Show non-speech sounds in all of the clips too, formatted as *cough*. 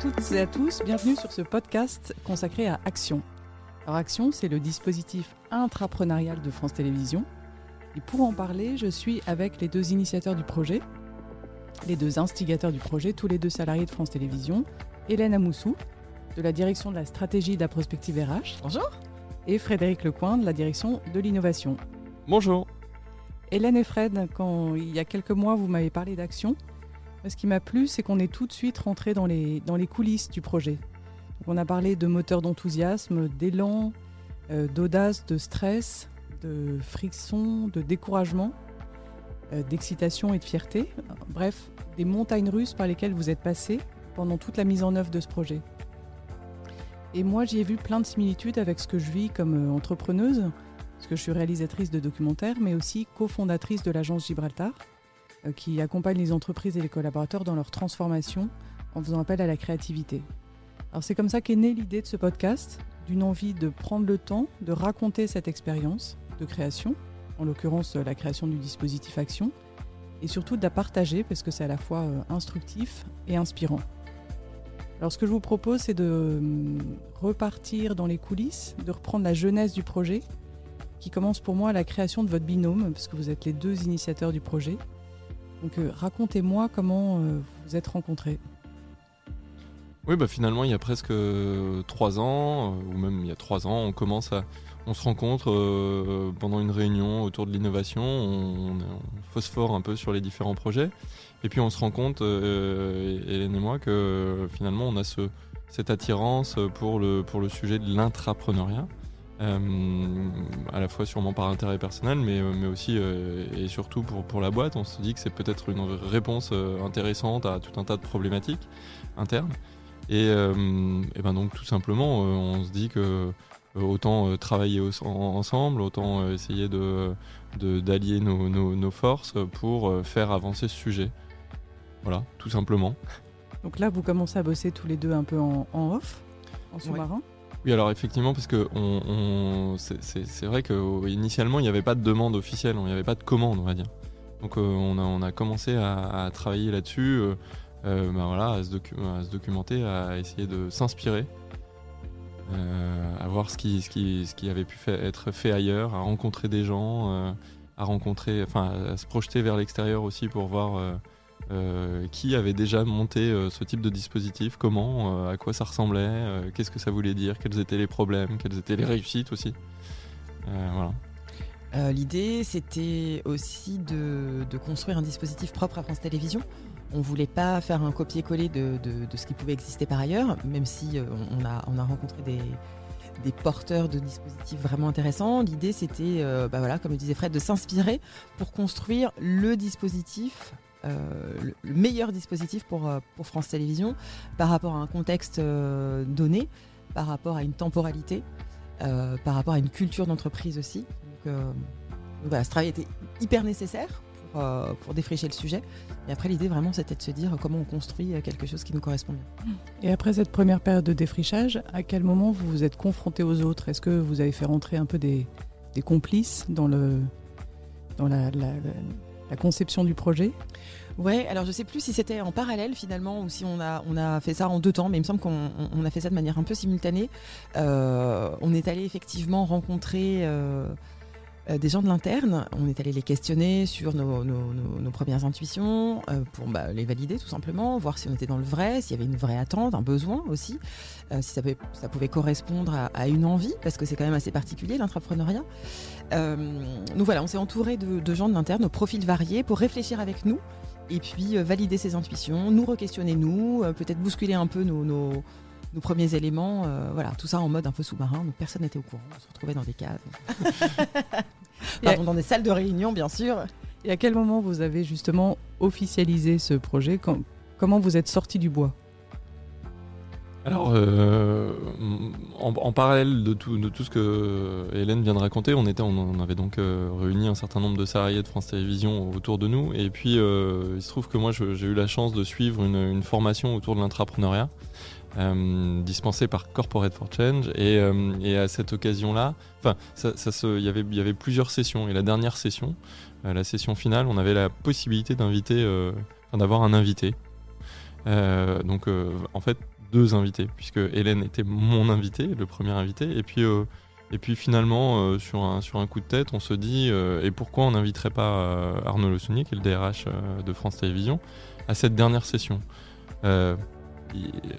toutes et à tous, bienvenue sur ce podcast consacré à Action. Alors Action, c'est le dispositif intrapreneurial de France Télévisions. Et pour en parler, je suis avec les deux initiateurs du projet, les deux instigateurs du projet, tous les deux salariés de France Télévisions, Hélène Amoussou, de la direction de la stratégie de la prospective RH. Bonjour. Et Frédéric Lecoin, de la direction de l'innovation. Bonjour. Hélène et Fred, quand il y a quelques mois, vous m'avez parlé d'action, ce qui m'a plu, c'est qu'on est tout de suite rentré dans les, coulisses du projet. on a parlé de moteur d'enthousiasme, d'élan, euh, d'audace, de stress, de friction, de découragement, euh, d'excitation et de fierté. Bref, des montagnes russes par lesquelles vous êtes passé pendant toute la mise en œuvre de ce projet. Et moi, j'y ai vu plein de similitudes avec ce que je vis comme euh, entrepreneuse, parce que je suis réalisatrice de documentaires, mais aussi cofondatrice de l'agence Gibraltar. Euh, qui accompagne les entreprises et les collaborateurs dans leur transformation en faisant appel à la créativité. Alors c'est comme ça qu'est née l'idée de ce podcast, d'une envie de prendre le temps de raconter cette expérience de création, en l'occurrence la création du dispositif Action, et surtout de la partager parce que c'est à la fois euh, instructif et inspirant. Alors ce que je vous propose, c'est de hum, repartir dans les coulisses, de reprendre la jeunesse du projet, qui commence pour moi à la création de votre binôme, parce que vous êtes les deux initiateurs du projet, donc euh, racontez-moi comment euh, vous êtes rencontrés. Oui, bah finalement, il y a presque euh, trois ans, ou même il y a trois ans, on commence à, on se rencontre pendant une réunion autour de l'innovation, on, phosphore un peu sur les différents projets, et puis on se rend compte, Hélène et moi, que finalement on a ce, cette attirance pour le, pour le sujet de l'intrapreneuriat. Euh, à la fois sûrement par intérêt personnel, mais, euh, mais aussi euh, et surtout pour, pour la boîte. On se dit que c'est peut-être une réponse intéressante à tout un tas de problématiques internes. Et, et ben donc tout simplement, on se dit que autant travailler ensemble, autant essayer de d'allier nos, nos, forces pour faire avancer ce sujet. Voilà, tout simplement. Donc là, vous commencez à bosser tous les deux un peu en, off, en sous-marin oui, alors effectivement, parce que c'est vrai qu'initialement, il n'y avait pas de demande officielle, il n'y avait pas de commande, on va dire. Donc euh, on, a, commencé à, travailler là-dessus, euh, euh, ben voilà, à, se documenter, à essayer de s'inspirer, à voir ce qui avait pu être fait ailleurs, à rencontrer des gens, à rencontrer, enfin, à se projeter vers l'extérieur aussi pour voir euh, qui avait déjà monté euh, ce type de dispositif, comment, euh, à quoi ça ressemblait, qu'est-ce que ça voulait dire, quels étaient les problèmes, quelles étaient les réussites aussi? L'idée, c'était aussi de, construire un dispositif propre à France Télévisions. On ne voulait pas faire un copier-coller de, ce qui pouvait exister par ailleurs, même si on, a, on a rencontré des, des porteurs de dispositifs vraiment intéressants. L'idée, c'était, bah voilà, comme le disait Fred, de s'inspirer pour construire le dispositif euh, le meilleur dispositif pour, euh, pour France Télévisions par rapport à un contexte euh, donné, par rapport à une temporalité, par rapport à une culture d'entreprise aussi. Donc, voilà, ce travail était hyper nécessaire pour, pour, défricher le sujet. Et après, l'idée vraiment, c'était de se dire comment on construit quelque chose qui nous correspond bien. Et après cette première période de défrichage, à quel moment vous vous êtes confronté aux autres? Est-ce que vous avez fait rentrer un peu des, complices dans, le, dans la conception du projet Ouais, alors je sais plus si c'était en parallèle finalement ou si on a, on a fait ça en deux temps, mais il me semble qu'on on a fait ça de manière un peu simultanée. Euh, on est allé effectivement rencontrer euh, des gens de l'interne, on est allé les questionner sur nos, premières intuitions, euh, pour bah, les valider tout simplement, voir si on était dans le vrai, s'il y avait une vraie attente, un besoin aussi, euh, si ça pouvait, correspondre à, une envie, parce que c'est quand même assez particulier l'intrapreneuriat. donc voilà, on s'est entouré de, gens de l'interne, aux profils variés, pour réfléchir avec nous, et puis valider ses intuitions, nous re-questionner nous, peut-être bousculer un peu nos nos premiers éléments, euh, voilà, tout ça en mode un peu sous-marin, donc personne n'était au courant, on se retrouvait dans des caves. *laughs* Pardon, dans des salles de réunion, bien sûr. Et à quel moment vous avez justement officialisé ce projet? Comment vous êtes sorti du bois? Alors, euh, en, parallèle de tout, de tout ce que Hélène vient de raconter, on, était, on, avait donc euh, réuni un certain nombre de salariés de France Télévisions autour de nous. Et puis, il se trouve que moi, j'ai eu la chance de suivre une, une formation autour de l'intrapreneuriat euh, dispensé par Corporate for Change. Et, euh, à cette occasion-là, enfin, ça y, avait, plusieurs sessions. Et la dernière session, euh, la session finale, on avait la possibilité d'inviter, d'avoir un invité. donc, en fait, deux invités, puisque Hélène était mon invité, le premier invité, et puis, euh, et puis finalement, euh, sur, un, sur un coup de tête, on se dit, euh, et pourquoi on n'inviterait pas Arnaud Le Saunier, qui est le DRH de France Télévisions, à cette dernière session?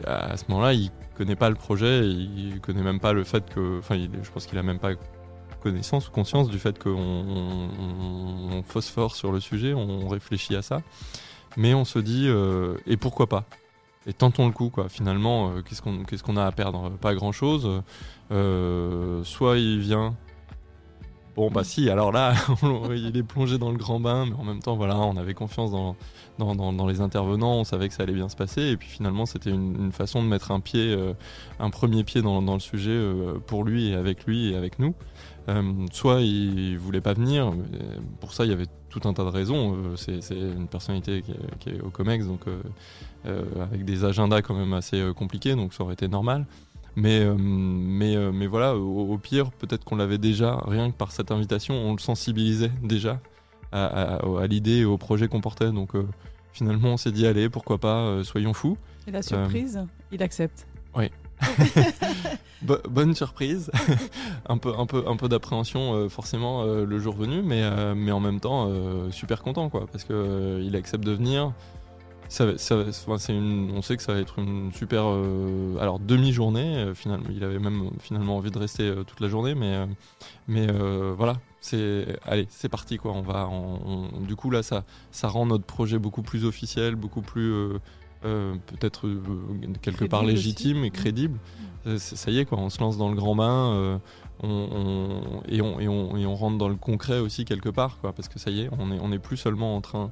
À ce moment-là, il connaît pas le projet, il connaît même pas le fait que, enfin, je pense qu'il a même pas connaissance ou conscience du fait qu'on on, phosphore sur le sujet, on réfléchit à ça, mais on se dit, et pourquoi pas? Et tentons le coup quoi. Finalement, euh, qu'est-ce qu'on qu'est-ce a à perdre? Pas grand-chose. Euh, soit il vient. Bon bah si, alors là, *laughs* il est plongé dans le grand bain, mais en même temps voilà, on avait confiance dans dans, dans, les intervenants, on savait que ça allait bien se passer, et puis finalement c'était une, façon de mettre un pied, euh, un premier pied dans, le sujet pour lui et avec lui et avec nous. soit il voulait pas venir, pour ça il y avait tout un tas de raisons. c'est une personnalité qui est, au Comex, donc euh, avec des agendas quand même assez euh, compliqués, donc ça aurait été normal. Mais, euh, mais, mais voilà, au, pire, peut-être qu'on l'avait déjà, rien que par cette invitation, on le sensibilisait déjà à, l'idée et au projet qu'on portait. Donc finalement, on s'est dit, allez, pourquoi pas, soyons fous. Et la surprise, il accepte. Oui. *laughs* bonne surprise, *laughs* un peu, un peu, un peu d'appréhension forcément le jour venu, mais, mais en même temps super content quoi, parce que il accepte de venir on sait que ça va être une super euh, alors demi-journée. Euh, finalement, il avait même finalement envie de rester euh, toute la journée, mais mais voilà, c'est allez, c'est parti quoi. On va, du coup là, ça ça rend notre projet beaucoup plus officiel, beaucoup plus peut-être quelque part légitime et mmh. crédible. Ça y est quoi, on se lance dans le grand bain. On, et, on, et, on, et, on, rentre dans le concret aussi quelque part, quoi, parce que ça y est, on est, on est plus seulement en train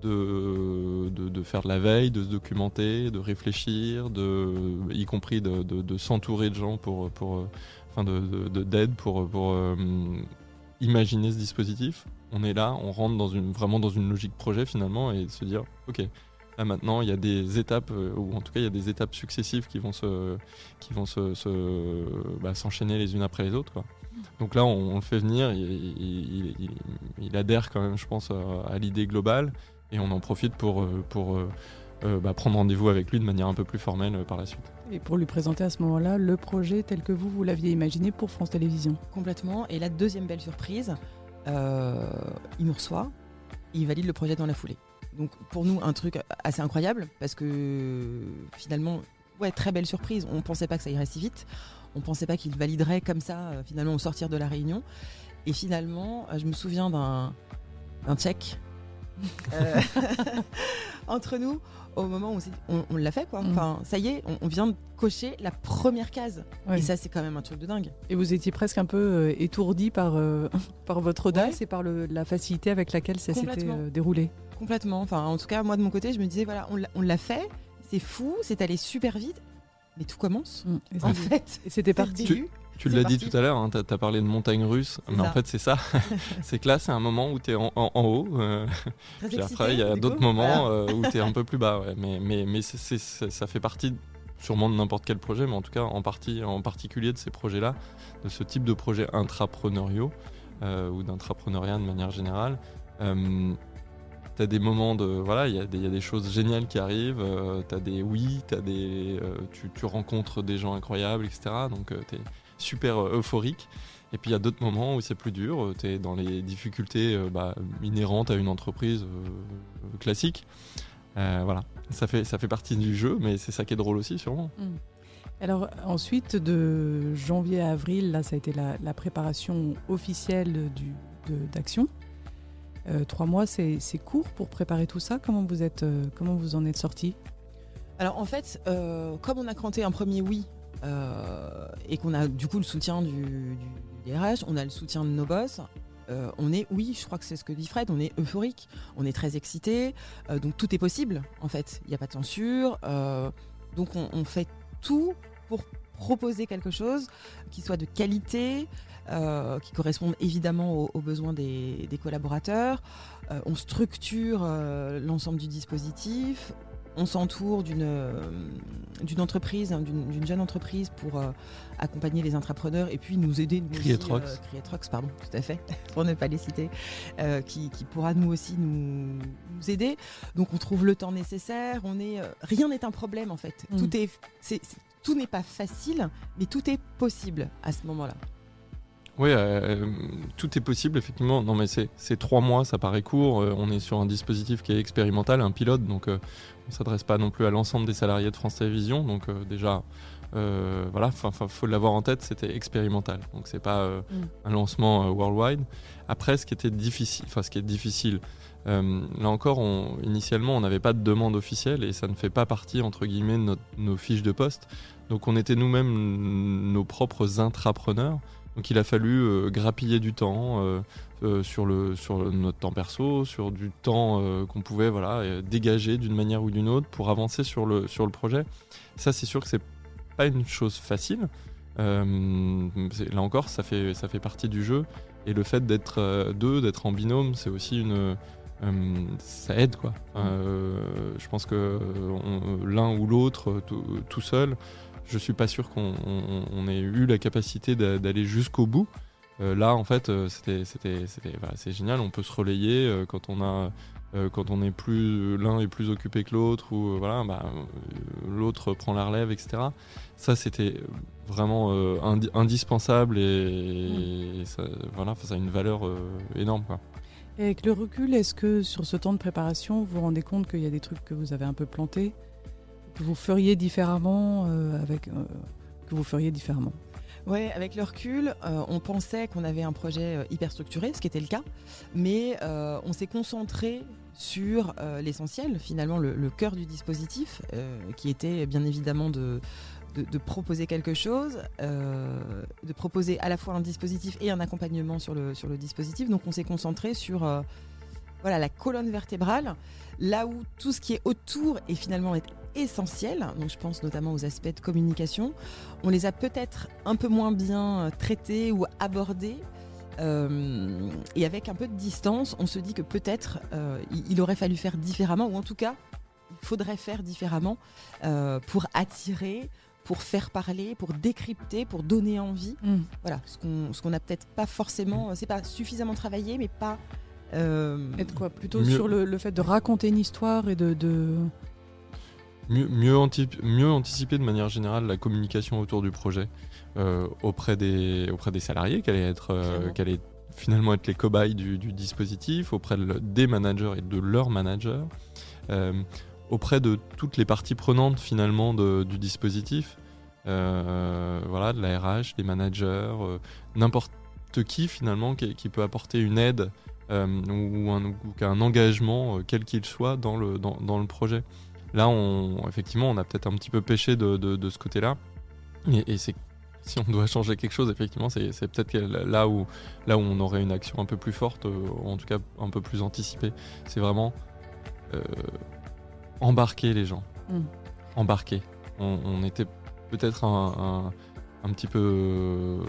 de, de, faire de la veille, de se documenter, de réfléchir, de, y compris de, de s'entourer de gens pour, pour, enfin d'aide pour, pour euh, imaginer ce dispositif. On est là, on rentre dans une, vraiment dans une logique projet finalement et se dire, ok, là maintenant il y a des étapes, euh, ou en tout cas il y a des étapes successives qui vont se, qui vont se, bah, s'enchaîner les unes après les autres. Donc là, on, le fait venir, il, adhère quand même, je pense, à l'idée globale et on en profite pour, euh, pour euh, euh, bah, prendre rendez-vous avec lui de manière un peu plus formelle par la suite. Et pour lui présenter à ce moment-là le projet tel que vous, vous l'aviez imaginé pour France Télévisions. Complètement. Et la deuxième belle surprise, il nous reçoit, il valide le projet dans la foulée. Donc pour nous, un truc assez incroyable parce que finalement, ouais, très belle surprise. On ne pensait pas que ça irait si vite. On ne pensait pas qu'il validerait comme ça, finalement, au sortir de la réunion. Et finalement, je me souviens d'un check euh, *laughs* entre nous au moment où on, l'a fait quoi. Mm. Enfin, ça y est, on, vient de cocher la première case. Et ça, c'est quand même un truc de dingue. Et vous étiez presque un peu euh, étourdi par, euh, *laughs* par votre audace et par la facilité avec laquelle ça s'était déroulé. Complètement. Enfin, en tout cas, moi de mon côté, je me disais voilà, on l'a fait, c'est fou, c'est allé super vite. Mais tout commence. Mm. en fait, c'était parti. Tu l'as dit tout à l'heure, hein, tu as, parlé de montagne russe, mais en fait c'est ça. *laughs* *laughs* c'est que là c'est un moment où tu es en, haut, euh, *laughs* puis après il y a d'autres moments euh, où tu es un peu plus bas. Mais, mais, mais ça fait partie sûrement de n'importe quel projet, mais en tout cas en, partie, en particulier de ces projets-là, de ce type de projets intrapreneuriaux euh, ou d'intrapreneuriat de manière générale. tu as des moments de voilà il y, a des choses géniales qui arrivent tu as des oui as des tu, tu, rencontres des gens incroyables etc donc tu es super euh, euphorique. Et puis il y a d'autres moments où c'est plus dur, euh, tu es dans les difficultés euh, bah, inhérentes à une entreprise classique. voilà, ça fait, ça fait partie du jeu, mais c'est ça qui est drôle aussi sûrement. Mm. Alors ensuite, de janvier à avril, là ça a été la, préparation officielle d'Action. trois mois, c'est court pour préparer tout ça. Comment vous, êtes, comment vous en êtes sorti? Alors en fait, comme on a cranté un premier oui et qu'on a du coup le soutien du, DRH, on a le soutien de nos boss. Euh, on est, oui, je crois que c'est ce que dit Fred, on est euphorique, on est très excité, euh, donc tout est possible en fait. Il n'y a pas de censure, donc on, fait tout pour proposer quelque chose qui soit de qualité, qui corresponde évidemment aux, besoins des collaborateurs. on structure l'ensemble du dispositif, on s'entoure d'une d'une entreprise, hein, d'une jeune entreprise pour accompagner les intrapreneurs et puis nous aider. Nous aussi, pardon, tout à fait, *laughs* pour ne pas les citer, qui, pourra nous aussi nous, aider. Donc on trouve le temps nécessaire. On est, rien n'est un problème en fait. Mm. Tout est, tout n'est pas facile, mais tout est possible à ce moment-là. Oui, euh, tout est possible, effectivement. Non, mais c'est trois mois, ça paraît court. Euh, on est sur un dispositif qui est expérimental, un pilote, donc euh, on ne s'adresse pas non plus à l'ensemble des salariés de France Télévisions. Donc, déjà, voilà, il faut l'avoir en tête, c'était expérimental. Donc, c'est pas mm. un lancement worldwide. Après, ce qui était difficile, enfin, ce qui est difficile, là encore, on, initialement, on n'avait pas de demande officielle et ça ne fait pas partie, entre guillemets, de nos fiches de poste. Donc, on était nous-mêmes nos propres intrapreneurs. Donc il a fallu euh, grappiller du temps euh, euh, sur, le, sur notre temps perso, sur du temps qu'on pouvait voilà, dégager d'une manière ou d'une autre pour avancer sur le, sur le projet. Ça, c'est sûr que c'est pas une chose facile. là encore, ça fait, ça fait partie du jeu. Et le fait d'être deux, d'être en binôme, c'est aussi une. ça aide quoi. je pense que l'un ou l'autre, tout seul, je suis pas sûr qu'on ait eu la capacité d'aller jusqu'au bout. Euh, là, en fait, euh, c'était, c'est génial. On peut se relayer euh, quand on a, quand on est plus l'un est plus occupé que l'autre ou voilà, bah, l'autre prend la relève, etc. Ça, c'était vraiment indispensable et, ça, voilà, ça a une valeur énorme, quoi. Et avec le recul, est-ce que sur ce temps de préparation, vous vous rendez compte qu'il y a des trucs que vous avez un peu plantés? Que vous feriez différemment euh, avec euh, que vous feriez différemment Ouais, avec le recul, euh, on pensait qu'on avait un projet hyper structuré, ce qui était le cas, mais on s'est concentré sur l'essentiel, finalement le, cœur du dispositif, qui était bien évidemment de, de, proposer quelque chose, de proposer à la fois un dispositif et un accompagnement sur le, sur le dispositif. Donc on s'est concentré sur voilà, la colonne vertébrale, là où tout ce qui est autour est finalement essentiels, donc je pense notamment aux aspects de communication. On les a peut-être un peu moins bien euh, traités ou abordés. Euh, et avec un peu de distance, on se dit que peut-être euh, il, aurait fallu faire différemment, ou en tout cas, il faudrait faire différemment pour attirer, pour faire parler, pour décrypter, pour donner envie. Mm. Voilà, ce qu'on ce qu'on n'a peut-être pas forcément, c'est pas suffisamment travaillé, mais pas. Être quoi Plutôt sur le, fait de raconter une histoire et de mieux, mieux, anticiper de manière générale la communication autour du projet euh, auprès, des, auprès des salariés, qu'elle allait, être, euh, finalement être les cobayes du, dispositif, auprès des managers et de leurs managers, euh, auprès de toutes les parties prenantes finalement du dispositif, voilà, de la RH, des managers, n'importe qui finalement qui, peut apporter une aide ou, un, un, engagement, quel qu'il soit, dans le, dans, dans le projet. Là, on, effectivement, on a peut-être un petit peu pêché de, ce côté-là. Et, c'est si on doit changer quelque chose, effectivement, c'est peut-être là où, là où on aurait une action un peu plus forte, euh, en tout cas un peu plus anticipée. C'est vraiment euh, embarquer les gens. Mm. Embarquer. On, était peut-être un, petit peu euh,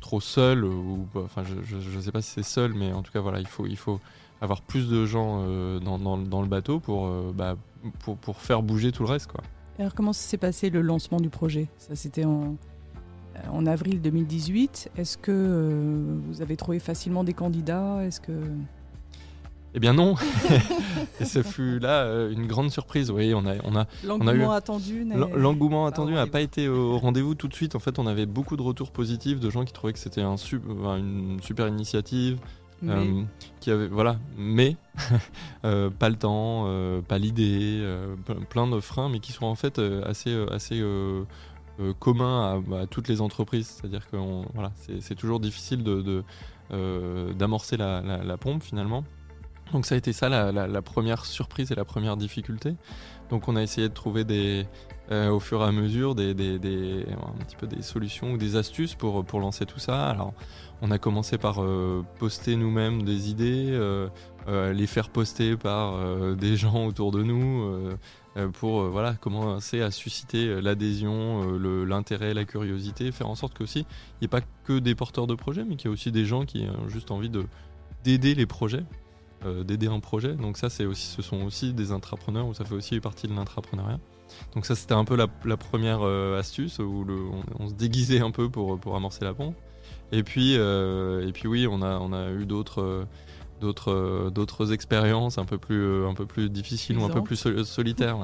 trop seul, ou enfin, je ne sais pas si c'est seul, mais en tout cas, voilà, il faut, il faut, avoir plus de gens euh, dans, dans, le bateau pour, euh, bah, pour, pour, faire bouger tout le reste. Quoi. alors comment s'est passé le lancement du projet? Ça c'était en, euh, en avril 2018. Est-ce que vous avez trouvé facilement des candidats? Est-ce que eh bien non. *laughs* et ce fut là une grande surprise. Oui, on a, on a, l'engouement attendu. L'engouement attendu n'a pas été au rendez-vous tout de suite. En fait, on avait beaucoup de retours positifs de gens qui trouvaient que c'était un, une super initiative, euh, qui avait, voilà, mais *laughs* euh, pas le temps, euh, pas l'idée, plein de freins, mais qui sont en fait assez, assez communs à, toutes les entreprises. C'est-à-dire que voilà, c'est toujours difficile de, d'amorcer la, la, pompe finalement. Donc ça a été ça la, la, première surprise et la première difficulté. Donc on a essayé de trouver des, au fur et à mesure des, solutions ou des astuces pour, lancer tout ça. Alors on a commencé par euh, poster nous-mêmes des idées, euh, euh, les faire poster par des gens autour de nous pour voilà commencer à susciter l'adhésion, l'intérêt, la curiosité, faire en sorte que aussi il n'y ait pas que des porteurs de projets, mais qu'il y ait aussi des gens qui ont juste envie de d'aider les projets. D'aider un projet. Donc ça, c'est aussi, ce sont aussi des intrapreneurs où ça fait aussi partie de l'intrapreneuriat. Donc ça, c'était un peu la, première astuce où on, se déguisait un peu pour, pour amorcer la pompe. Et puis, et puis oui, on a, on a eu d'autres d'autres d'autres expériences un peu plus un peu plus difficiles ou un peu plus solitaires.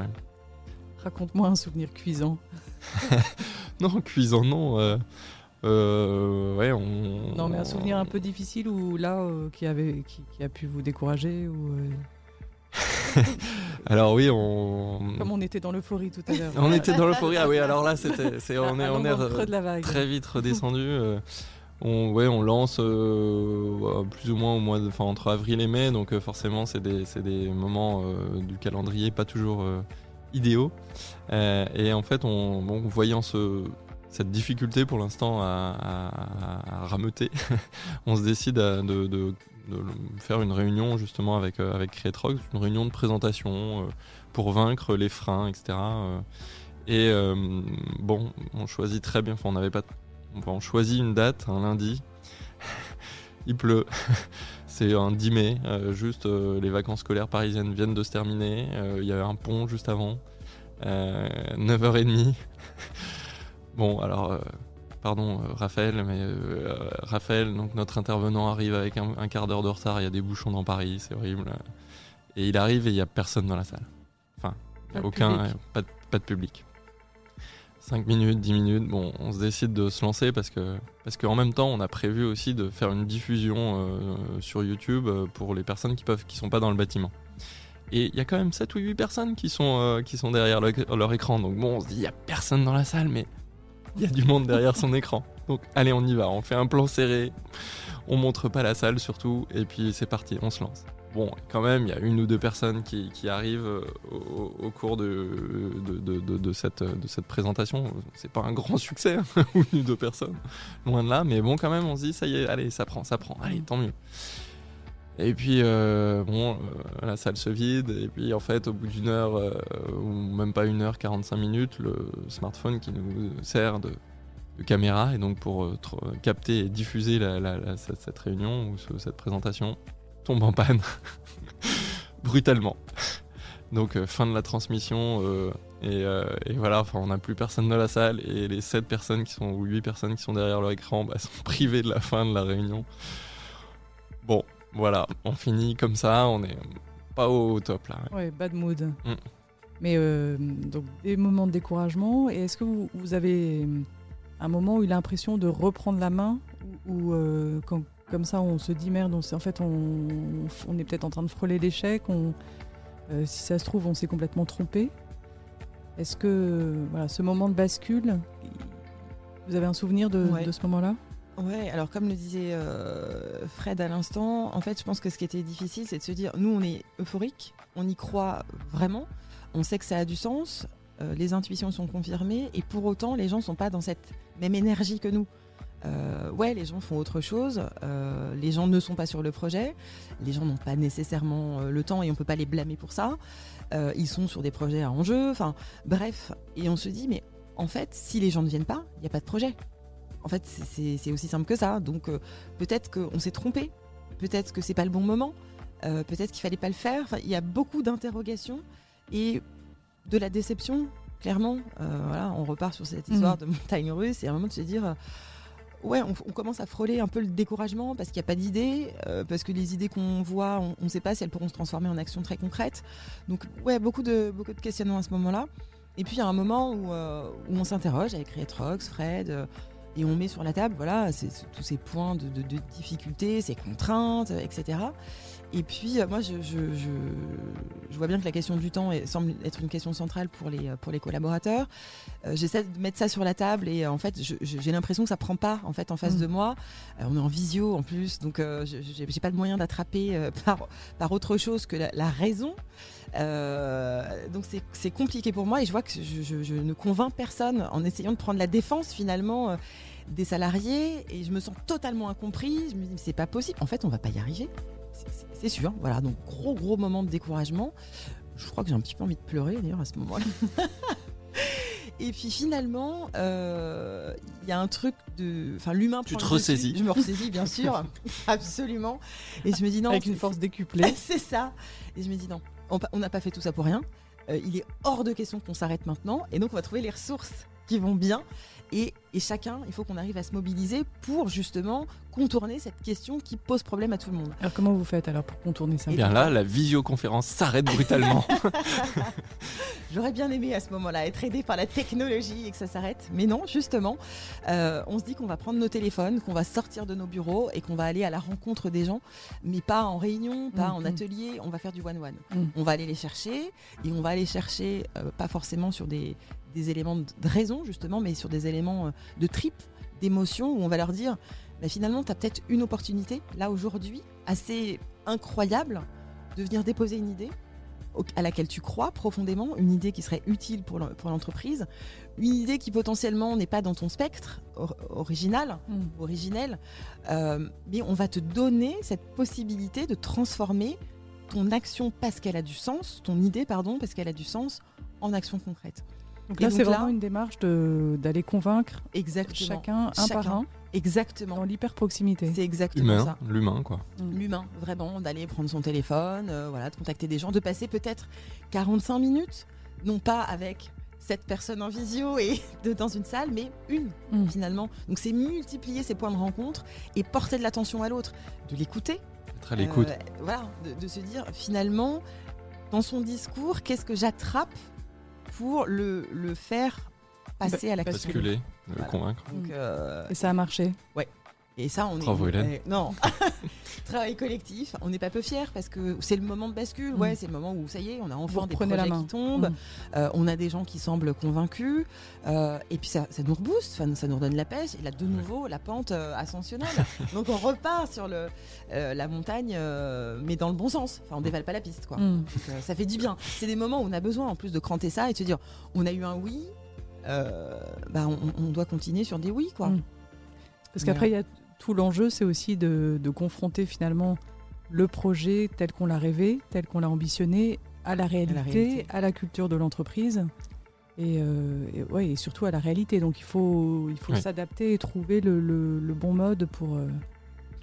Raconte-moi un souvenir cuisant. *laughs* non, cuisant non. Euh, euh, ouais, on... Non, mais un souvenir un peu difficile ou là euh, qui avait qui, a pu vous décourager ou. *laughs* alors oui, on. Comme on était dans l'euphorie tout à l'heure. on était dans l'euphorie. Ah oui, alors là, c'était, c'est, on est, on est très vite redescendu. on, ouais, on lance plus ou moins au mois, enfin entre avril et mai, donc forcément, c'est des, c'est des moments du calendrier pas toujours idéaux. et en fait, on, bon, voyant ce, cette difficulté pour l'instant à, rameuter, *laughs* on se décide de, faire une réunion justement avec, euh, avec une réunion de présentation euh, pour vaincre les freins, etc. Et euh, bon, on choisit très bien, enfin on n'avait pas... on choisit une date, un lundi, *laughs* il pleut. *laughs* C'est un 10 mai, juste les vacances scolaires parisiennes viennent de se terminer. Il y avait un pont juste avant, 9h30. Bon, alors, euh, pardon, euh, Raphaël, mais euh, Raphaël, donc notre intervenant arrive avec un, quart d'heure de retard. Il y a des bouchons dans Paris, c'est horrible. Et il arrive et il n'y a personne dans la salle. Enfin, aucun, pas de, public. 5 minutes, 10 minutes, bon, on se décide de se lancer parce que parce qu'en même temps, on a prévu aussi de faire une diffusion sur YouTube pour les personnes qui peuvent qui sont pas dans le bâtiment. Et il y a quand même 7 ou 8 personnes qui sont, qui sont derrière leur écran. Donc bon, on se dit, il n'y a personne dans la salle, mais il y a du monde derrière son écran. Donc allez, on y va, on fait un plan serré, on montre pas la salle surtout, et puis c'est parti, on se lance. Bon, quand même, il y a une ou deux personnes qui, arrivent euh, au, cours de, cette, de cette présentation. C'est pas un grand succès, hein, *laughs* une ou deux personnes, loin de là, mais bon, quand même, on se dit, ça y est, allez, ça prend, ça prend, allez, tant mieux. Et puis, euh, bon, euh, la salle se vide. Et puis, en fait, au bout d'une heure, euh, ou même pas une heure, 45 minutes, le smartphone qui nous sert de, caméra, et donc pour capter et diffuser cette, réunion ou cette présentation, tombe en panne. *laughs* Brutalement. Donc, fin de la transmission. Et, voilà, enfin, on n'a plus personne dans la salle. Et les 7 personnes qui sont, ou 8 personnes qui sont derrière leur écran bah, sont privées de la fin de la réunion. Voilà, on finit comme ça, on est pas au top là. Ouais, bad mood. Mm. Mais euh, donc des moments de découragement. Et est-ce que vous, avez un moment où il a l'impression de reprendre la main ou euh, comme ça on se dit merde, en fait on, est peut-être en train de frôler l'échec. Euh, si ça se trouve, on s'est complètement trompé. Est-ce que voilà, ce moment de bascule, vous avez un souvenir de ce moment-là? Ouais, alors comme le disait euh, Fred à l'instant, en fait, je pense que ce qui était difficile, c'est de se dire, nous, on est euphorique, on y croit vraiment, on sait que ça a du sens, euh, les intuitions sont confirmées, et pour autant, les gens ne sont pas dans cette même énergie que nous. Euh, ouais, les gens font autre chose, les gens ne sont pas sur le projet, les gens n'ont pas nécessairement le temps et on peut pas les blâmer pour ça. ils sont sur des projets à enjeu, enfin bref, et on se dit mais en fait, si les gens ne viennent pas, il n'y a pas de projet. En fait, c'est aussi simple que ça. Donc euh, peut-être qu'on s'est trompé, peut-être que c'est pas le bon moment, euh, peut-être qu'il fallait pas le faire. il y a beaucoup d'interrogations et de la déception. Clairement, euh, voilà, on repart sur cette histoire mm. de montagne russe et à un moment de se dire ouais, on, commence à frôler un peu le découragement parce qu'il n'y a pas d'idées, parce que les idées qu'on voit, on ne sait pas si elles pourront se transformer en actions très concrètes. Donc, ouais, beaucoup de, beaucoup de questionnements à ce moment-là. Et puis, il y a un moment où, où on s'interroge avec Rietrox, Fred, et on met sur la table voilà tous ces points de, difficulté, ces contraintes, etc. Et puis euh, moi je, vois bien que la question du temps semble être une question centrale pour les, pour les collaborateurs. Euh, j'essaie de mettre ça sur la table et en fait j'ai l'impression que ça prend pas en fait en face mm. de moi. Euh, on est en visio en plus donc j'ai pas de moyen d'attraper *laughs* par, par autre chose que la, raison. donc c'est compliqué pour moi et je vois que je, ne convainc personne en essayant de prendre la défense finalement des salariés et je me sens totalement incompris. Je me dis, c'est pas possible. En fait, on va pas y arriver. C'est sûr. Voilà. Donc, gros, gros moment de découragement. Je crois que j'ai un petit peu envie de pleurer d'ailleurs à ce moment-là. *laughs* Et puis finalement, euh, il y a un truc de. Enfin, l'humain Tu te dessus. ressaisis. Je me ressaisis, bien sûr. *laughs* Absolument. Et je me dis non. Avec une force décuplée. *laughs* c'est ça. Et je me dis non, on n'a pas fait tout ça pour rien. Euh, il est hors de question qu'on s'arrête maintenant. Et donc, on va trouver les ressources qui vont bien. Et, et chacun, il faut qu'on arrive à se mobiliser pour justement contourner cette question qui pose problème à tout le monde. Alors comment vous faites alors pour contourner ça Et Bien là, *laughs* la visioconférence s'arrête brutalement. *laughs* J'aurais bien aimé à ce moment-là être aidé par la technologie et que ça s'arrête. Mais non, justement, euh, on se dit qu'on va prendre nos téléphones, qu'on va sortir de nos bureaux et qu'on va aller à la rencontre des gens, mais pas en réunion, pas en Mhm. atelier, on va faire du one-one. Mhm. On va aller les chercher et on va aller chercher, euh, pas forcément sur des, des éléments de raison, justement, mais sur des éléments euh, de trip, d'émotion, où on va leur dire, bah, finalement, tu as peut-être une opportunité, là, aujourd'hui, assez incroyable, de venir déposer une idée à laquelle tu crois profondément, une idée qui serait utile pour l'en- pour l'entreprise, une idée qui potentiellement n'est pas dans ton spectre or- original, Mm. originel, euh, mais on va te donner cette possibilité de transformer ton action parce qu'elle a du sens, ton idée, pardon, parce qu'elle a du sens, en action concrète. Donc là, c'est là- vraiment une démarche de- d'aller convaincre Exactement. chacun un Chacun. par un Exactement. dans l'hyper proximité. C'est exactement Humain, ça. l'humain, quoi. L'humain, vraiment, d'aller prendre son téléphone, euh, voilà, de contacter des gens, de passer peut-être 45 minutes, non pas avec cette personne en visio et *laughs* de, dans une salle, mais une Mm. finalement. Donc c'est multiplier ces points de rencontre et porter de l'attention à l'autre, de l'écouter. Être à l'écoute. Euh, voilà, de, de se dire finalement, dans son discours, qu'est-ce que j'attrape pour le, le faire passer à la Basculer. Basculer, le convaincre. Donc, euh, Et ça a marché. Et ça, on Bravo, est. Hélène. eh, non, *laughs* travail collectif. On n'est pas peu fiers parce que c'est le moment de bascule. Ouais, Mm. c'est le moment où ça y est, on a Vous enfin des projets la main. qui tombent. Mm. Euh, on a des gens qui semblent convaincus. euh, et puis ça, ça nous rebooste, enfin, ça nous redonne la pêche. Et là, de nouveau, la pente euh, ascensionnelle. *laughs* Donc on repart sur le, euh, la montagne, euh, mais dans le bon sens. Enfin, on dévale pas la piste, quoi. Mm. Donc, euh, ça fait du bien. C'est des moments où on a besoin en plus de cranter ça et de se dire on a eu un oui, euh, bah, on, on doit continuer sur des oui, quoi. Mm. Parce qu'après, il y a tout l'enjeu, c'est aussi de, de confronter finalement le projet tel qu'on l'a rêvé, tel qu'on l'a ambitionné, à la réalité, à la, réalité. culture de l'entreprise. Et, euh, et ouais, et surtout à la réalité. Donc il faut, il faut s'adapter et trouver le, le- le bon mode pour. euh,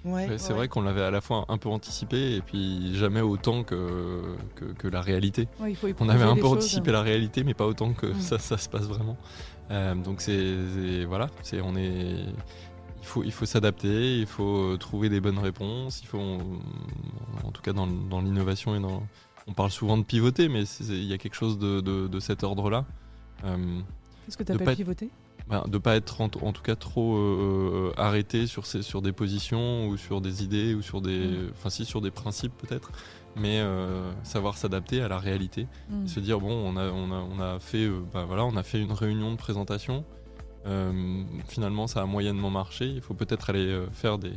Ouais, Ouais, c'est ouais. vrai qu'on l'avait à la fois un peu anticipé et puis jamais autant que, que, que la réalité. ouais, il faut On avait un peu choses. anticipé la réalité, mais pas autant que Mm. ça, ça se passe vraiment. Euh, donc c'est c'est- voilà, c'est on est il faut il faut s'adapter, il faut euh, trouver des bonnes réponses, il faut en tout cas dans, dans l'innovation et dans on parle souvent de pivoter, mais il y a quelque chose de, de, de cet ordre-là. Euh, Qu'est-ce que tu appelles pivoter ben, de pas être en, en tout cas trop euh, arrêté sur, ces, sur des positions ou sur des idées ou sur des Mm. si sur des principes peut-être mais euh, savoir s'adapter à la réalité Mm. se dire bon on a on a, on a fait bah, voilà on a fait une réunion de présentation finalement ça a moyennement marché il faut peut-être aller euh, faire des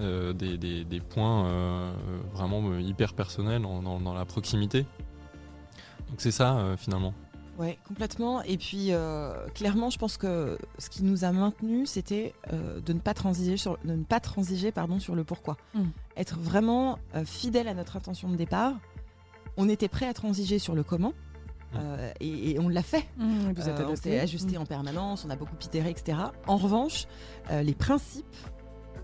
euh, des, des- des points euh, vraiment euh, hyper personnels dans, dans- dans la proximité donc c'est ça euh, finalement Ouais, complètement. Et puis, euh, clairement, je pense que ce qui nous a maintenus, c'était euh, de ne pas transiger sur, de ne pas transiger, pardon, sur le pourquoi. Mm. Être vraiment euh, fidèle à notre intention de départ. On était prêt à transiger sur le comment. Mm. euh, et, et on l'a fait. Mm, Vous êtes Euh, on s'est ajusté en permanence, on a beaucoup itéré, etc. En revanche, euh, les principes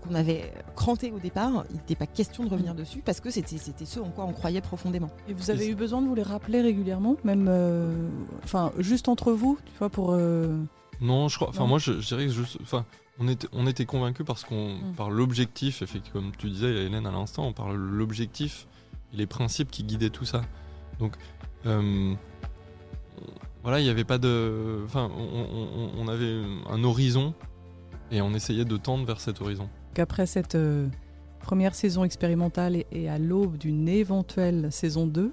qu'on avait crantés au départ, il n'était pas question de revenir dessus parce que c'était ce en quoi on croyait profondément. Et vous avez eu besoin de vous les rappeler régulièrement, même, euh, enfin, juste entre vous, tu vois, pour. euh, Non, je crois. Enfin, moi, je, je dirais que juste. Enfin, on était, on était convaincus parce qu'on, Mm. par l'objectif, effectivement, comme tu disais, Hélène, à l'instant, on parle l'objectif et les principes qui guidaient tout ça. Donc, euh, voilà, il n'y avait pas de. Enfin, on, on- on avait un horizon et on essayait de tendre vers cet horizon. qu'après cette euh, première saison expérimentale et, à l'aube d'une éventuelle saison 2,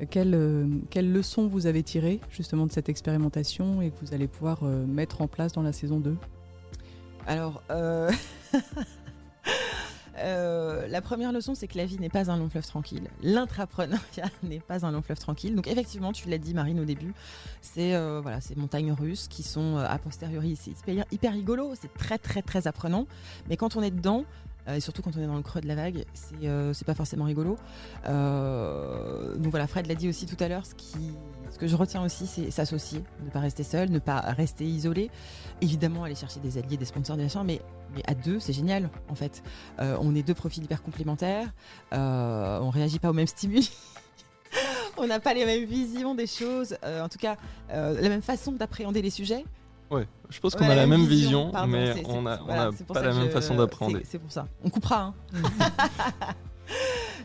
euh, quelles euh, quelles leçons vous avez tirées justement de cette expérimentation et que vous allez pouvoir euh, mettre en place dans la saison 2 Alors, *laughs* euh, euh, la première leçon, c'est que la vie n'est pas un long fleuve tranquille. L'intrapreneuriat *laughs* n'est pas un long fleuve tranquille. Donc, effectivement, tu l'as dit, Marine, au début, c'est euh, voilà, ces montagnes russes qui sont euh, a posteriori hyper, hyper rigolo, c'est très, très, très apprenant. Mais quand on est dedans, et surtout quand on est dans le creux de la vague, c'est pas forcément rigolo. donc voilà, Fred l'a dit aussi tout à l'heure, ce, qui, ce que je retiens aussi, c'est s'associer, ne pas rester seul, ne pas rester isolé. Évidemment, aller chercher des alliés, des sponsors, des machins, mais, mais à deux, c'est génial en fait. on est deux profils hyper complémentaires, on réagit pas aux mêmes stimuli. *laughs* on n'a pas les mêmes visions des choses, en tout cas, la même façon d'appréhender les sujets. Ouais, je pense qu'on a, la même vision, mais on n'a pas la même façon d'apprendre. C'est pour ça. On coupera. Hein. *laughs*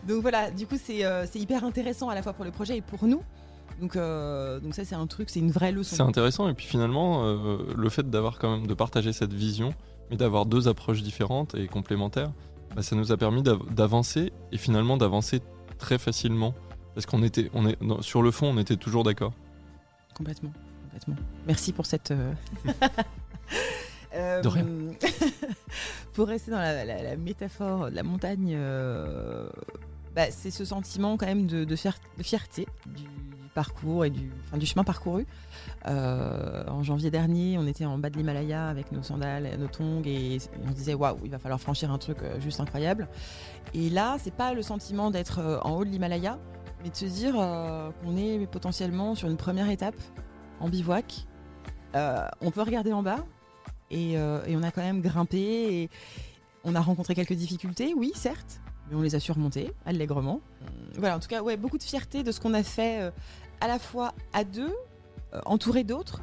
donc voilà, du coup, euh, c'est hyper intéressant à la fois pour le projet et pour nous. Donc, euh, donc ça, c'est un truc, c'est une vraie leçon. C'est intéressant, et puis finalement, euh, le fait d'avoir quand même de partager cette vision, mais d'avoir deux approches différentes et complémentaires, bah, ça nous a permis d'avancer et finalement d'avancer très facilement, parce qu'on était, on est, sur le fond, on était toujours d'accord. Complètement. Merci pour cette. Euh, euh, *laughs* *laughs* de rien. *laughs* pour rester dans la, métaphore de la montagne, euh, bah, c'est ce sentiment quand même de, fierté du, parcours et du, chemin parcouru. en janvier dernier, on était en bas de l'Himalaya avec nos sandales, nos tongs et on se disait waouh, il va falloir franchir un truc juste incroyable. Et là, c'est pas le sentiment d'être en haut de l'Himalaya, mais de se dire qu'on est potentiellement sur une première étape en bivouac. Euh, on peut regarder en bas euh, et, on a quand même grimpé et on a rencontré quelques difficultés, oui, certes, mais on les a surmontées allègrement. Voilà, en tout cas, ouais, beaucoup de fierté de ce qu'on a fait euh, à la fois à deux, entouré d'autres,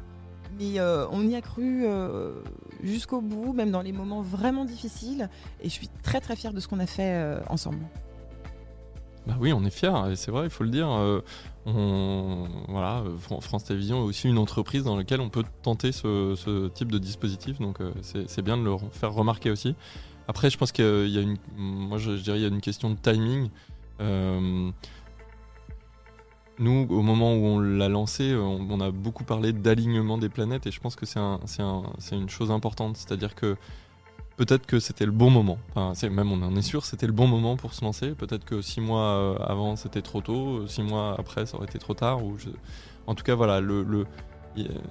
mais on y a cru jusqu'au bout, même dans les moments vraiment difficiles. Et je suis très très fière de ce qu'on a fait ensemble. Bah oui, on est fiers, c'est vrai, il faut le dire. Euh, voilà, France Télévisions est aussi une entreprise dans laquelle on peut tenter ce, type de dispositif, donc euh, c'est bien de le faire remarquer aussi. Après, je pense qu'il y a une, moi je, dirais, il y a une question de timing. Euh, nous, au moment où on l'a lancé, on, a beaucoup parlé d'alignement des planètes, et je pense que c'est un, une chose importante, c'est-à-dire que peut-être que c'était le bon moment. Même on en est sûr, c'était le bon moment pour se lancer. Peut-être que six mois euh, avant c'était trop tôt, six mois après ça aurait été trop tard. En tout cas, voilà,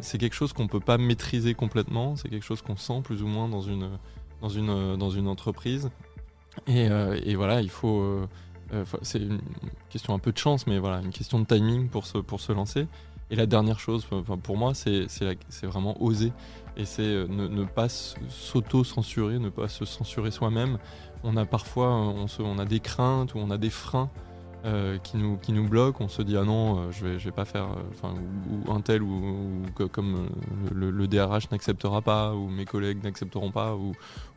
c'est quelque chose qu'on peut pas maîtriser complètement. C'est quelque chose qu'on sent plus ou moins dans une, entreprise. Et, euh, voilà, il faut. Euh, c'est une question un peu de chance, mais voilà, une question de timing pour se, pour se lancer. Et la dernière chose, pour moi, c'est vraiment oser et c'est euh, ne, pas s'auto-censurer, ne pas se censurer soi-même. On a parfois on, on a des craintes ou on a des freins euh, qui, nous, qui nous bloquent. On se dit ah non, euh, je vais, je vais pas faire, enfin ou, un tel ou, comme le, DRH n'acceptera pas ou mes collègues n'accepteront pas ou,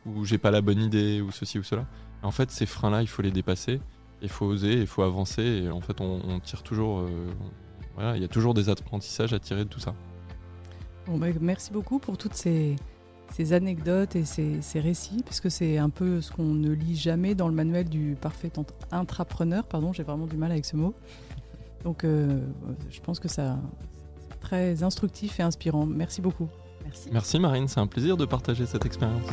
ou j'ai pas la bonne idée ou ceci ou cela. En fait, ces freins-là, il faut les dépasser. Il faut oser, il faut avancer. Et en fait, on, tire toujours. voilà, il y a toujours des apprentissages à tirer de tout ça. Bah, merci beaucoup pour toutes ces, anecdotes et ces, récits, puisque c'est un peu ce qu'on ne lit jamais dans le manuel du parfait intrapreneur. Pardon, j'ai vraiment du mal avec ce mot. Donc, euh, je pense que ça, c'est très instructif et inspirant. Merci beaucoup. Merci. Merci Marine, c'est un plaisir de partager cette expérience.